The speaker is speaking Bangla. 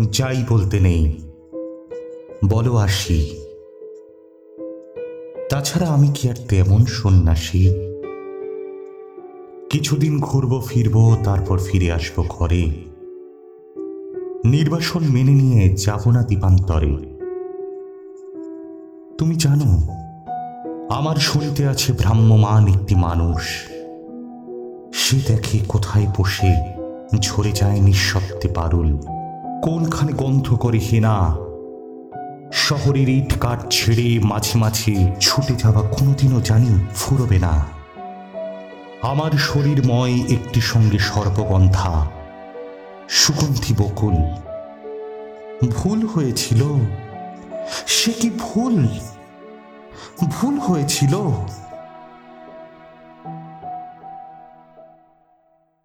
যাই বলতে নেই। বলো আসি তাছাড়া আমি কি আর তেমন সন্ন্যাসী? কিছুদিন ঘুরবো, ফিরবো, তারপর ফিরে আসব ঘরে। নির্বাসন মেনে নিয়ে যাব না দ্বীপান্তরে তুমি জানো, আমার শুনতে আছে ভ্রাম্যমান একটি মানুষ। সে দেখে কোথায় বসে ঝরে যায় নিঃশব্দে পারুল। কোনখানে গন্ধ করে হেনা? শহরের ইট কাঠ ছেড়ে মাঝে মাঝে ছুটে যাওয়া কোনোদিনও জানি ফুরবে না। আমার শরীরময় একটি সঙ্গে সর্বগন্ধা সুগন্ধি বকুল। ভুল হয়েছিল? সে কি ভুল? ভুল হয়েছিল?